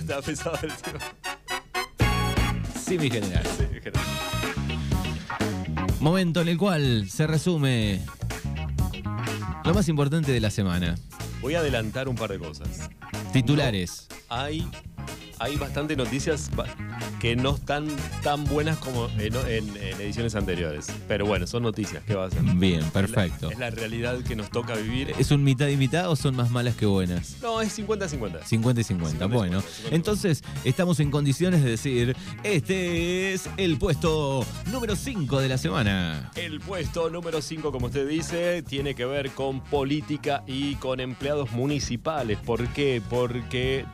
está pesado el tema. Sí, mi general. Sí, general. Momento en el cual se resume lo más importante de la semana. Voy a adelantar un par de cosas. Titulares. Hay, hay bastante noticias que no están tan buenas como en, en- en ediciones anteriores. Pero bueno, son noticias. ¿Qué va a hacer? Bien, Es la- perfecto. Es la, realidad que nos toca vivir. ¿Es un mitad y mitad o son más malas que buenas? No, es 50-50. 50 y 50. 50 y Bueno, 50. entonces estamos en condiciones de decir, este es el puesto número 5 de la semana. El puesto número 5, como usted dice, tiene que ver con política y con empleados municipales. ¿Por qué? Porque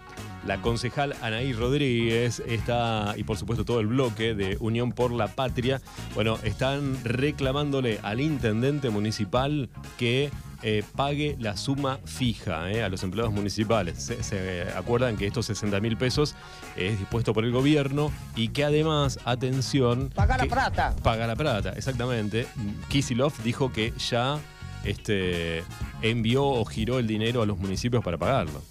la concejal Anaí Rodríguez está, y por supuesto todo el bloque de Unión por la Patria, bueno, están reclamándole al intendente municipal que eh, pague la suma fija eh, a los empleados municipales. Se, se acuerdan que estos 60 mil pesos es dispuesto por el gobierno y que además, atención... Paga la plata. Paga la plata, exactamente. Kisilov dijo que ya este, envió o giró el dinero a los municipios para pagarlo.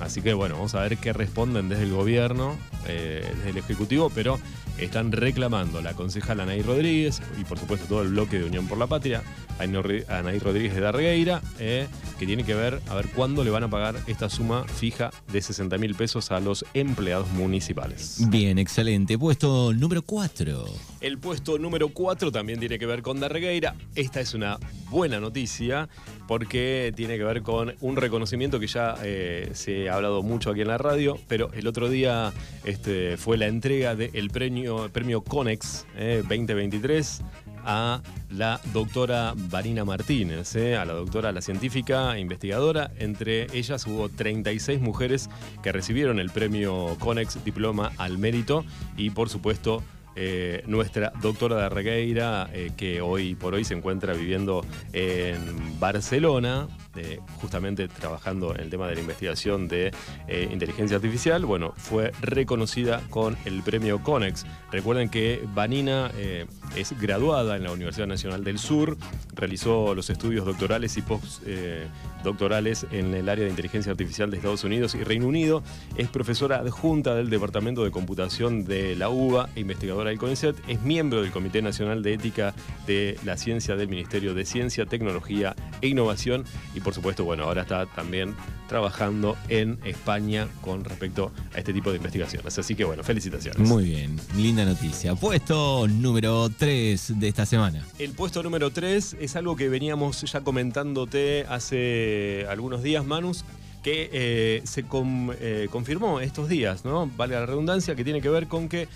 Así que bueno, vamos a ver qué responden desde el gobierno, eh, desde el Ejecutivo, pero están reclamando la concejala Anaí Rodríguez y por supuesto todo el bloque de Unión por la Patria, Anaí Anaí Rodríguez de Darregueira, eh, que tiene que ver a ver cuándo le van a pagar esta suma fija de 60 mil pesos a los empleados municipales. Bien, excelente. Puesto número 4. El puesto número 4 también tiene que ver con Darregueira. Esta es una buena noticia porque tiene que ver con un reconocimiento que ya eh, se ha hablado mucho aquí en la radio, pero el otro día este, fue la entrega del premio, premio Conex eh, 2023 a la doctora Varina Martínez, eh, a la doctora, la científica investigadora. Entre ellas hubo 36 mujeres que recibieron el premio Conex Diploma al Mérito y por supuesto eh, nuestra doctora de Regueira, eh, que hoy por hoy se encuentra viviendo en Barcelona, eh, justamente trabajando en el tema de la investigación de eh, inteligencia artificial, bueno, fue reconocida con el premio CONEX. Recuerden que Vanina eh, es graduada en la Universidad Nacional del Sur, realizó los estudios doctorales y postdoctorales en el área de inteligencia artificial de Estados Unidos y Reino Unido, es profesora adjunta del Departamento de Computación de la UBA e investigadora del CONICET, es miembro del Comité Nacional de Ética de la Ciencia del Ministerio de Ciencia, Tecnología e Innovación por supuesto, bueno, ahora está también trabajando en España con respecto a este tipo de investigaciones. Así que bueno, felicitaciones. Muy bien, linda noticia. Puesto número 3 de esta semana. El puesto número 3 es algo que veníamos ya comentándote hace algunos días, Manus, que eh, se com- eh, confirmó estos días, ¿no? Vale la redundancia, que tiene que ver con que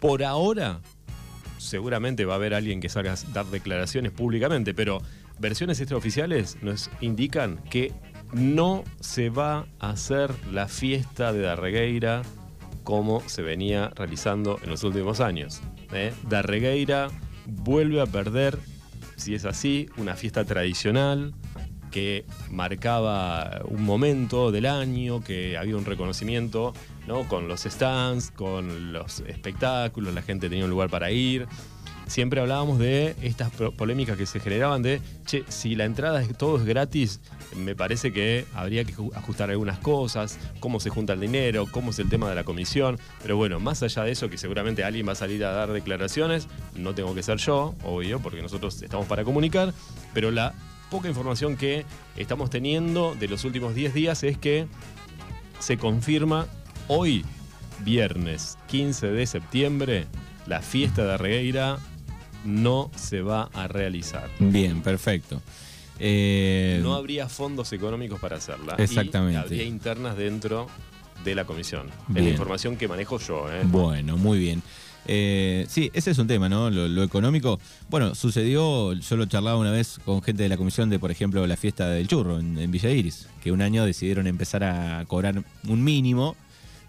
por ahora seguramente va a haber alguien que salga a dar declaraciones públicamente, pero versiones extraoficiales nos indican que no se va a hacer la fiesta de Darregueira como se venía realizando en los últimos años. ¿eh? Darregueira vuelve a perder, si es así, una fiesta tradicional que marcaba un momento del año, que había un reconocimiento ¿no? con los stands, con los espectáculos, la gente tenía un lugar para ir. Siempre hablábamos de estas polémicas que se generaban de, che, si la entrada es todo es gratis, me parece que habría que ju- ajustar algunas cosas, cómo se junta el dinero, cómo es el tema de la comisión. Pero bueno, más allá de eso, que seguramente alguien va a salir a dar declaraciones, no tengo que ser yo, obvio, porque nosotros estamos para comunicar, pero la poca información que estamos teniendo de los últimos 10 días es que se confirma hoy, viernes 15 de septiembre, la fiesta de Regueira no se va a realizar. Bien, perfecto. Eh, No habría fondos económicos para hacerla. Exactamente. Y habría internas dentro de la comisión. Es la información que manejo yo. ¿eh? Bueno, muy bien. Eh, sí, ese es un tema, ¿no? Lo, lo económico. Bueno, sucedió, yo lo charlaba una vez con gente de la comisión de, por ejemplo, la fiesta del churro en, en Villa Iris, que un año decidieron empezar a cobrar un mínimo.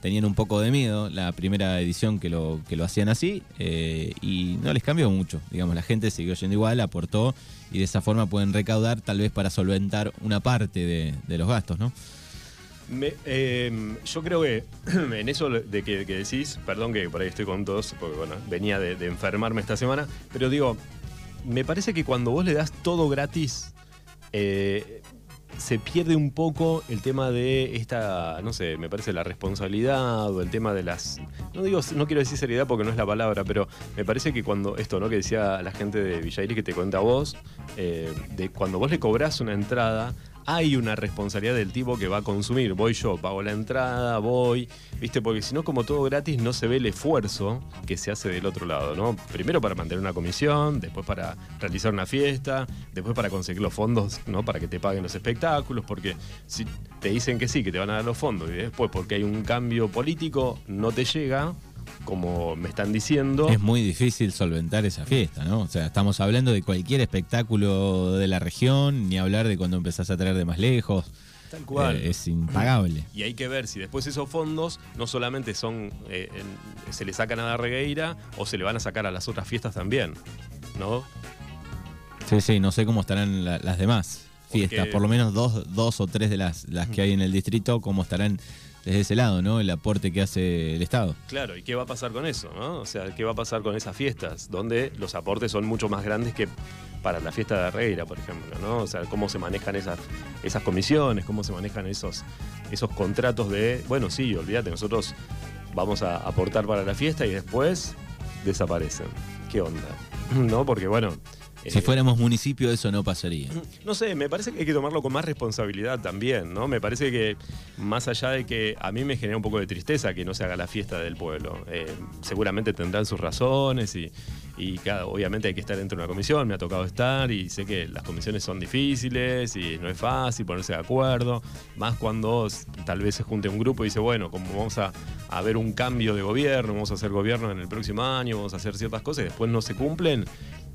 Tenían un poco de miedo la primera edición que lo, que lo hacían así eh, y no les cambió mucho. Digamos, la gente siguió yendo igual, aportó y de esa forma pueden recaudar tal vez para solventar una parte de, los gastos, ¿no? Eh, yo creo que en eso de que, decís, perdón que por ahí estoy con tos, porque bueno, venía de, de enfermarme esta semana, pero digo, me parece que cuando vos le das todo gratis, eh, se pierde un poco el tema de esta, no sé, me parece la responsabilidad o el tema de las. No digo, no quiero decir seriedad porque no es la palabra, pero me parece que cuando esto, ¿no? Que decía la gente de Villairi que te cuenta vos, eh, de cuando vos le cobrás una entrada, hay una responsabilidad del tipo que va a consumir. Voy yo, pago la entrada, voy, ¿viste? Porque si no, como todo gratis, no se ve el esfuerzo que se hace del otro lado, ¿no? Primero para mantener una comisión, después para realizar una fiesta, después para conseguir los fondos, ¿no? Para que te paguen los espectáculos, porque si te dicen que sí, que te van a dar los fondos, y después porque hay un cambio político, no te llega, como me están diciendo. Es muy difícil solventar esa fiesta, ¿no? O sea, estamos hablando de cualquier espectáculo de la región, ni hablar de cuando empezás a traer de más lejos. Tal cual. Eh, es impagable. Y hay que ver si después esos fondos no solamente son eh, se le sacan a la regueira o se le van a sacar a las otras fiestas también, ¿no? Sí, sí, no sé cómo estarán las demás fiestas, por lo menos dos, dos o tres de las, las que hay en el distrito, cómo estarán desde ese lado, ¿no? El aporte que hace el Estado. Claro, ¿y qué va a pasar con eso, no? O sea, ¿qué va a pasar con esas fiestas? Donde los aportes son mucho más grandes que para la fiesta de Herrera, por ejemplo, ¿no? O sea, cómo se manejan esas, esas comisiones, cómo se manejan esos, esos contratos de, bueno, sí, olvídate, nosotros vamos a aportar para la fiesta y después desaparecen. ¿Qué onda? ¿No? Porque, bueno, si fuéramos municipio eso no pasaría. No sé, me parece que hay que tomarlo con más responsabilidad también, ¿no? Me parece que más allá de que a mí me genera un poco de tristeza que no se haga la fiesta del pueblo, eh, seguramente tendrán sus razones y, y obviamente hay que estar dentro de una comisión, me ha tocado estar y sé que las comisiones son difíciles y no es fácil ponerse de acuerdo, más cuando tal vez se junte un grupo y dice, bueno, como vamos a, a ver un cambio de gobierno, vamos a hacer gobierno en el próximo año, vamos a hacer ciertas cosas y después no se cumplen,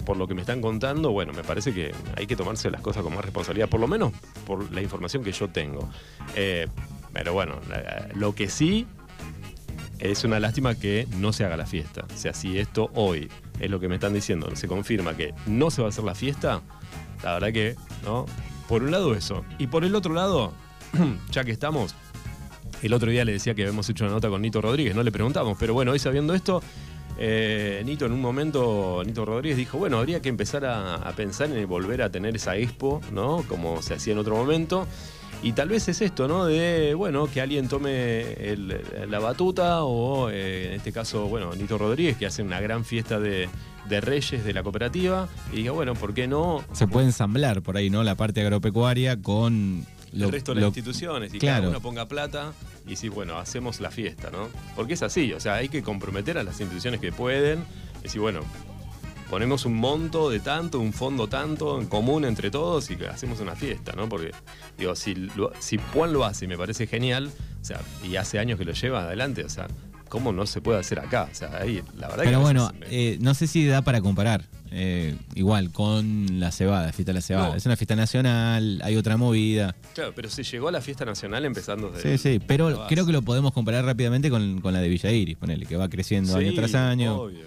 por lo que me están contando, bueno, me parece que hay que tomarse las cosas con más responsabilidad, por lo menos por la información que yo tengo. Eh, pero bueno, lo que sí es una lástima que no se haga la fiesta. O sea, si esto hoy es lo que me están diciendo, se confirma que no se va a hacer la fiesta, la verdad que, ¿no? Por un lado eso. Y por el otro lado, ya que estamos, el otro día le decía que habíamos hecho una nota con Nito Rodríguez, no le preguntamos, pero bueno, hoy sabiendo esto, eh, Nito en un momento, Nito Rodríguez dijo, bueno, habría que empezar a, pensar en volver a tener esa expo, ¿no? Como se hacía en otro momento. Y tal vez es esto, ¿no? De, bueno, que alguien tome la batuta o, eh, en este caso, bueno, Nito Rodríguez, que hace una gran fiesta de, reyes de la cooperativa, y diga, bueno, ¿por qué no? Se puede ensamblar por ahí, ¿no? La parte agropecuaria con el resto de las instituciones y claro. cada uno ponga plata y sí, bueno, hacemos la fiesta, ¿no? Porque es así, o sea, hay que comprometer a las instituciones que pueden, y decir, bueno, ponemos un monto de tanto, un fondo tanto, en común entre todos y hacemos una fiesta, ¿no? Porque, digo, si, si Juan lo hace y me parece genial, o sea, y hace años que lo lleva adelante, o sea, ¿cómo no se puede hacer acá? O sea, ahí, la verdad Pero bueno, eh, no sé si da para comparar. Eh, igual con la cebada, la fiesta de la cebada. Es una fiesta nacional, hay otra movida. Claro, pero se llegó a la fiesta nacional empezando desde. Sí, sí, pero creo que lo podemos comparar rápidamente con, la de Villa Iris, ponele, que va creciendo año tras año. Obvio.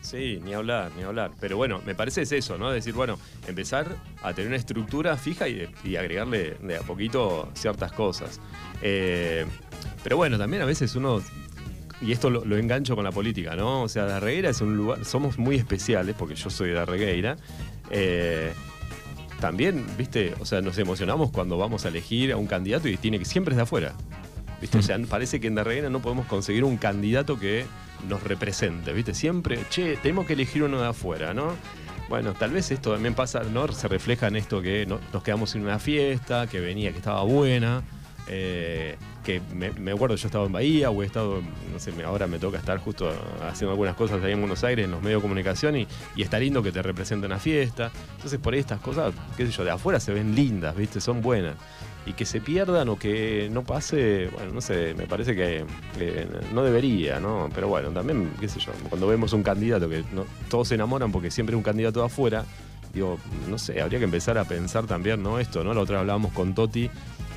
Sí, ni hablar, ni hablar. Pero bueno, me parece es eso, ¿no? Decir, bueno, empezar a tener una estructura fija y, agregarle de a poquito ciertas cosas. Eh, pero bueno, también a veces uno y esto lo, engancho con la política, ¿no? O sea, Darregueira es un lugar, somos muy especiales, porque yo soy de Darregueira. Eh, también, viste, o sea, nos emocionamos cuando vamos a elegir a un candidato y tiene que siempre es de afuera. ¿Viste? O sea, parece que en Darregueira no podemos conseguir un candidato que nos represente, ¿viste? Siempre, che, tenemos que elegir uno de afuera, ¿no? Bueno, tal vez esto también pasa, ¿no? Se refleja en esto que nos quedamos en una fiesta, que venía, que estaba buena. Eh, que me, acuerdo, yo estaba en Bahía o he estado, no sé, ahora me toca estar justo haciendo algunas cosas ahí en Buenos Aires, en los medios de comunicación, y, está lindo que te representen una fiesta. Entonces, por ahí estas cosas, qué sé yo, de afuera se ven lindas, ¿viste? Son buenas. Y que se pierdan o que no pase, bueno, no sé, me parece que, no debería, ¿no? Pero bueno, también, qué sé yo, cuando vemos un candidato que todos se enamoran porque siempre hay un candidato de afuera, digo, no sé, habría que empezar a pensar también, ¿no? Esto, ¿no? La otra vez hablábamos con Toti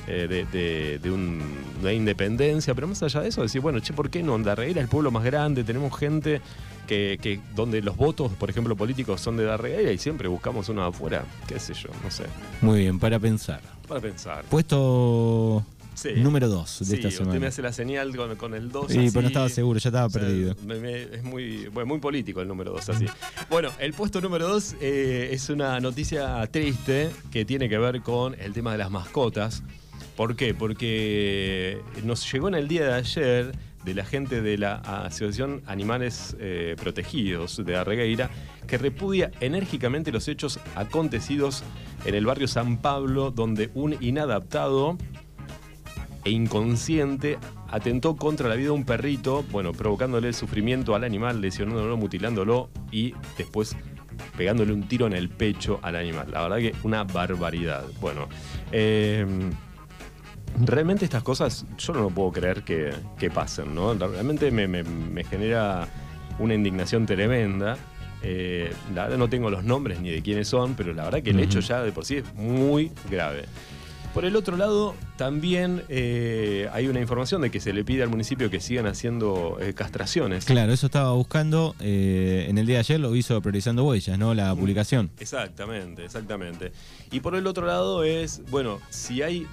eh, de, de, una independencia, pero más allá de eso, decir, bueno, che, ¿por qué no? Darreguera es el pueblo más grande, tenemos gente que, donde los votos, por ejemplo, políticos son de Darreguera y siempre buscamos uno de afuera, qué sé yo, no sé. Muy bien, para pensar. Para pensar. Puesto Sí. Número 2 de sí, esta semana. Usted me hace la señal con, con el 2. Sí, pero no estaba seguro, ya estaba perdido. es muy, bueno, muy político el número 2 así. bueno, el puesto número 2 eh, es una noticia triste que tiene que ver con el tema de las mascotas. ¿Por qué? Porque nos llegó en el día de ayer de la gente de la Asociación Animales eh, Protegidos de Arregueira, que repudia enérgicamente los hechos acontecidos en el barrio San Pablo, donde un inadaptado e inconsciente atentó contra la vida de un perrito, bueno, provocándole sufrimiento al animal, lesionándolo, mutilándolo y después pegándole un tiro en el pecho al animal. La verdad que una barbaridad. Bueno, eh, realmente estas cosas yo no lo puedo creer que, pasen, ¿no? Realmente me, genera una indignación tremenda. Eh, la verdad no tengo los nombres ni de quiénes son, pero la verdad que el hecho ya de por sí es muy grave. Por el otro lado, también eh, hay una información de que se le pide al municipio que sigan haciendo eh, castraciones. Claro, eso estaba buscando. en el día de ayer lo hizo priorizando huellas, ¿no? La publicación. Exactamente, exactamente. Y por el otro lado es, bueno, si hay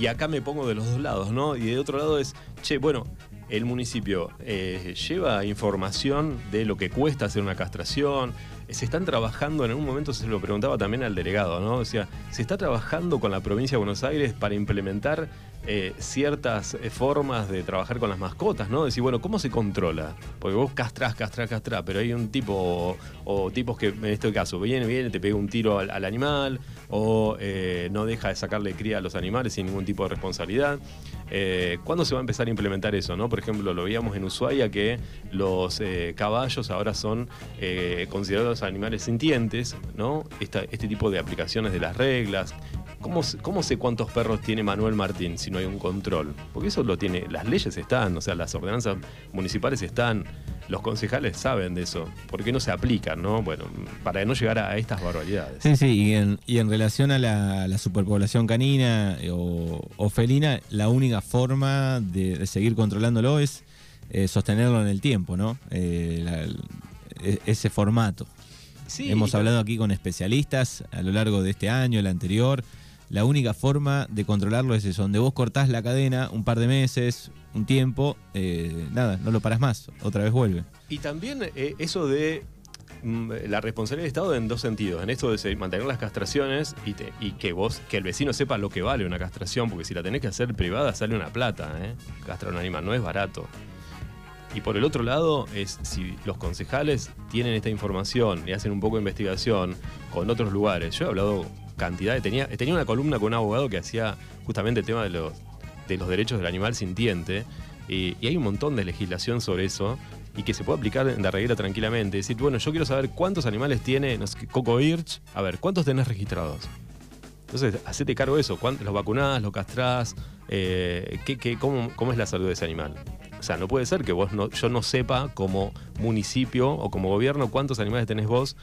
y acá me pongo de los dos lados, ¿no? Y de otro lado es, che, bueno, el municipio eh, lleva información de lo que cuesta hacer una castración. Se están trabajando, en algún momento se lo preguntaba también al delegado, ¿no? O sea, se está trabajando con la provincia de Buenos Aires para implementar eh, ciertas eh, formas de trabajar con las mascotas, ¿no? Decir, bueno, ¿cómo se controla? Porque vos castrás, castrás, castrás, pero hay un tipo, o, tipos que en este caso viene, viene, te pega un tiro al, animal, o eh, no deja de sacarle cría a los animales sin ningún tipo de responsabilidad. ¿Cuándo se va a empezar a implementar eso, no? Por ejemplo, lo veíamos en Ushuaia que los caballos ahora son considerados animales sintientes, ¿no? este tipo de aplicaciones de las reglas, ¿Cómo, sé cuántos perros tiene Manuel Martín si no hay un control? Porque eso lo tiene, las leyes están, o sea, las ordenanzas municipales están, los concejales saben de eso. ¿Por qué no se aplican, no? Bueno, para no llegar a, estas barbaridades. Sí, sí, y en, relación a la, superpoblación canina eh, o, felina, la única forma de, seguir controlándolo es eh, sostenerlo en el tiempo, ¿no? Eh, e, ese formato. Sí, Hemos hablado aquí con especialistas a lo largo de este año, el anterior la única forma de controlarlo es eso, donde vos cortás la cadena un par de meses, un tiempo, eh, nada, no lo paras más, otra vez vuelve. Y también eh, eso de mm, la responsabilidad del Estado en dos sentidos, en esto de mantener las castraciones y, y, que vos, que el vecino sepa lo que vale una castración, porque si la tenés que hacer privada sale una plata, ¿eh? castrar un animal, no es barato. Y por el otro lado, es si los concejales tienen esta información y hacen un poco de investigación con otros lugares. Yo he hablado cantidad. Tenía, tenía una columna con un abogado que hacía justamente el tema de los, de los derechos del animal sintiente. Y, hay un montón de legislación sobre eso y que se puede aplicar en la tranquilamente. Decir, bueno, yo quiero saber cuántos animales tiene Coco Birch. A ver, ¿cuántos tenés registrados? Entonces, hacete cargo de eso. ¿Los vacunás, los castrás? Eh, ¿qué, cómo, ¿Cómo es la salud de ese animal? O sea, no puede ser que vos no, yo no sepa como municipio o como gobierno cuántos animales tenés vos.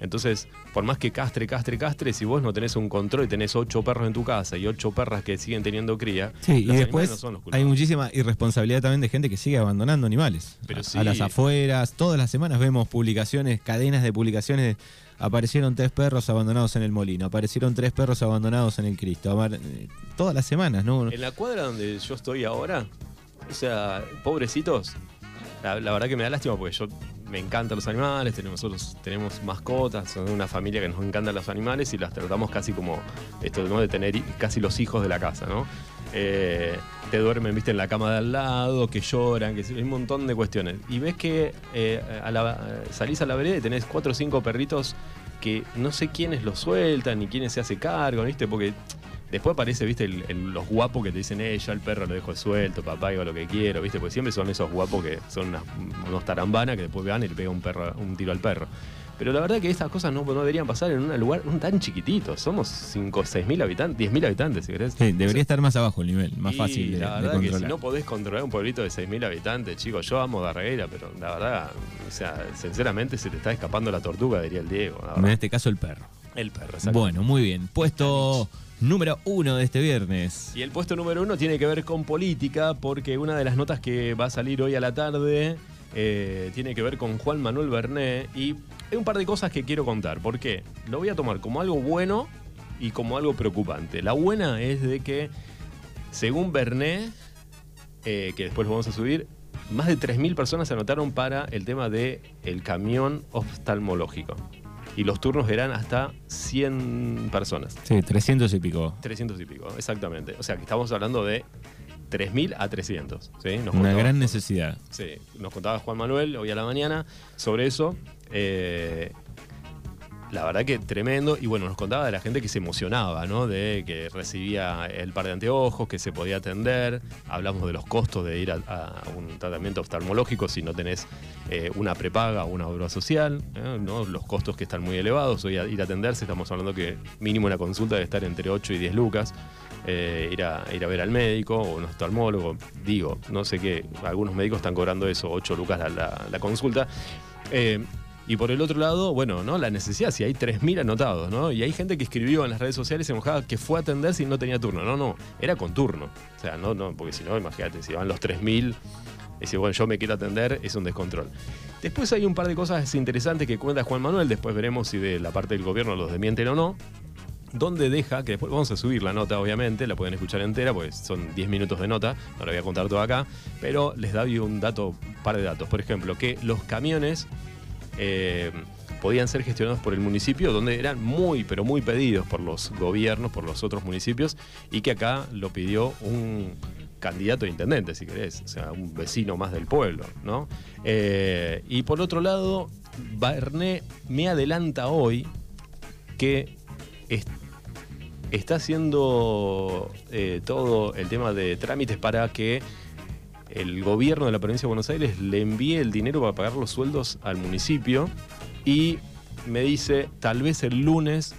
Entonces, por más que castre, castre, castre, si vos no tenés un control y tenés ocho perros en tu casa y ocho perras que siguen teniendo cría, sí, y después hay muchísima irresponsabilidad también de gente que sigue abandonando animales. Pero a, las afueras, todas las semanas vemos publicaciones, cadenas de publicaciones. Aparecieron tres perros abandonados en el molino, aparecieron tres perros abandonados en el Cristo. Eh, todas las semanas, ¿no? En la cuadra donde yo estoy ahora, o sea, pobrecitos. La, verdad que me da lástima porque yo me encantan los animales, tenemos, nosotros tenemos mascotas, son una familia que nos encantan los animales y las tratamos casi como esto de tener casi los hijos de la casa, ¿no? Eh, te duermen, viste, en la cama de al lado, que lloran, que hay un montón de cuestiones. Y ves que eh, salís a la vereda y tenés cuatro o cinco perritos que no sé quiénes los sueltan ni quiénes se hace cargo, ¿viste? Porque Después aparece, viste, los guapos que te dicen, eh, ya el perro lo dejo suelto, papá, hago lo que quiero, viste, porque siempre son esos guapos que son unos tarambanas que después van y le pega un, perro, un tiro al perro. Pero la verdad que estas cosas no, deberían pasar en un lugar tan chiquitito. Somos 5 o 6 mil habitantes, 10 mil habitantes, si querés. Sí, debería estar más abajo el nivel, más fácil de, la verdad Que si no podés controlar un pueblito de 6 mil habitantes, chicos, yo amo Darreguera, pero la verdad, o sea, sinceramente se te está escapando la tortuga, diría el Diego. En este caso el perro. El perro, Bueno, muy bien. Puesto número uno de este viernes. Y el puesto número uno tiene que ver con política, porque una de las notas que va a salir hoy a la tarde eh, tiene que ver con Juan Manuel Berné. Y hay un par de cosas que quiero contar. ¿Por qué? Lo voy a tomar como algo bueno y como algo preocupante. La buena es de que Según Bernet, eh, que después lo vamos a subir, más de 3.000 personas se anotaron para el tema del el camión oftalmológico. Y los turnos eran hasta 100 personas. Sí, 300 y pico. 300 y pico, exactamente. O sea que estamos hablando de 3.000 a 300. ¿sí? Nos Una gran necesidad. Sí, nos contaba Juan Manuel hoy a la mañana sobre eso. Eh, la verdad que tremendo. Y bueno, nos contaba de la gente que se emocionaba, ¿no? De que recibía el par de anteojos, que se podía atender. Hablamos de los costos de ir a, un tratamiento oftalmológico si no tenés eh, una prepaga o una obra social, ¿eh? ¿no? Los costos que están muy elevados. Hoy a ir a atenderse, estamos hablando que mínimo una consulta debe estar entre 8 y 10 lucas. Eh, ir, a, ver al médico o un oftalmólogo. Digo, no sé qué, algunos médicos están cobrando eso, 8 lucas la, la, consulta. Y por el otro lado, bueno, ¿no? La necesidad, si hay 3.000 anotados, ¿no? Y hay gente que escribió en las redes sociales se enojaba que fue a atender si no tenía turno. No, no, era con turno. O sea, no, no, porque si no, imagínate, si van los 3.000, decir, bueno, yo me quiero atender, es un descontrol. Después hay un par de cosas interesantes que cuenta Juan Manuel, después veremos si de la parte del gobierno los demienten o no. Donde deja, que después vamos a subir la nota, obviamente, la pueden escuchar entera, pues son 10 minutos de nota, no la voy a contar todo acá, pero les da un dato, un par de datos. Por ejemplo, que los camiones eh, podían ser gestionados por el municipio, donde eran muy, pero muy pedidos por los gobiernos, por los otros municipios, y que acá lo pidió un candidato a intendente, si querés, o sea, un vecino más del pueblo, ¿no? Eh, y por otro lado, Barné me adelanta hoy que está haciendo eh, todo el tema de trámites para que el gobierno de la provincia de Buenos Aires le envíe el dinero para pagar los sueldos al municipio y me dice, tal vez el lunes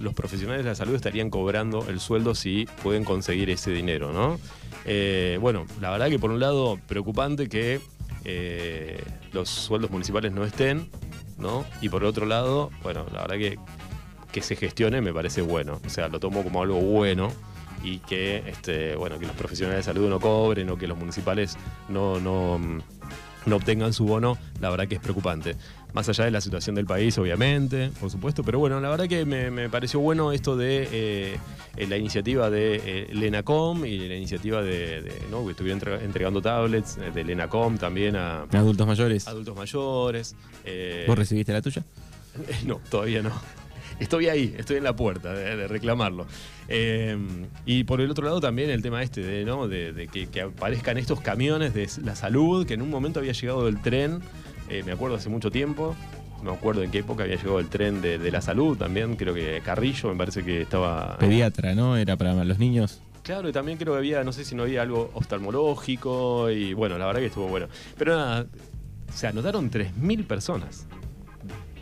los profesionales de la salud estarían cobrando el sueldo si pueden conseguir ese dinero, ¿no? Eh, bueno, la verdad que por un lado preocupante que eh, los sueldos municipales no estén, ¿no? Y por otro lado, bueno, la verdad que que se gestione me parece bueno, o sea, lo tomo como algo bueno y que, este, bueno, que los profesionales de salud no cobren o que los municipales no, no, no obtengan su bono, la verdad que es preocupante. Más allá de la situación del país, obviamente, por supuesto, pero bueno, la verdad que me, pareció bueno esto de eh, la iniciativa de eh, Lenacom y la iniciativa de, ¿no? que estuvieron entregando tablets eh, de Lenacom también a adultos mayores. Adultos mayores. ¿Vos recibiste la tuya? no, todavía no estoy ahí, estoy en la puerta de, reclamarlo. Eh, y por el otro lado también el tema este de, ¿no? de, que, aparezcan estos camiones de la salud, que en un momento había llegado el tren, eh, me acuerdo hace mucho tiempo, no me acuerdo en qué época había llegado el tren de, la salud también, creo que Carrillo me parece que estaba... Pediatra, ¿no? Era para los niños. Claro, y también creo que había, no sé si no había algo oftalmológico y bueno, la verdad que estuvo bueno. Pero nada, se anotaron 3.000 personas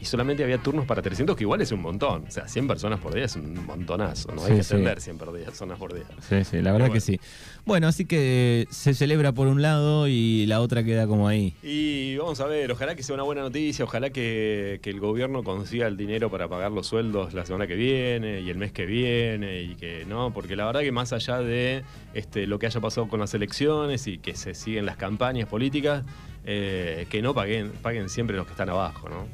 y solamente había turnos para 300, que igual es un montón. O sea, 100 personas por día es un montonazo. No hay que atender 100 personas por día. Sí, sí, la verdad que sí. Bueno, así que se celebra por un lado y la otra queda como ahí. Y vamos a ver, ojalá que sea una buena noticia, ojalá que, el gobierno consiga el dinero para pagar los sueldos la semana que viene y el mes que viene y que no, porque la verdad que más allá de este, lo que haya pasado con las elecciones y que se siguen las campañas políticas, eh, que no paguen, paguen siempre los que están abajo, ¿no?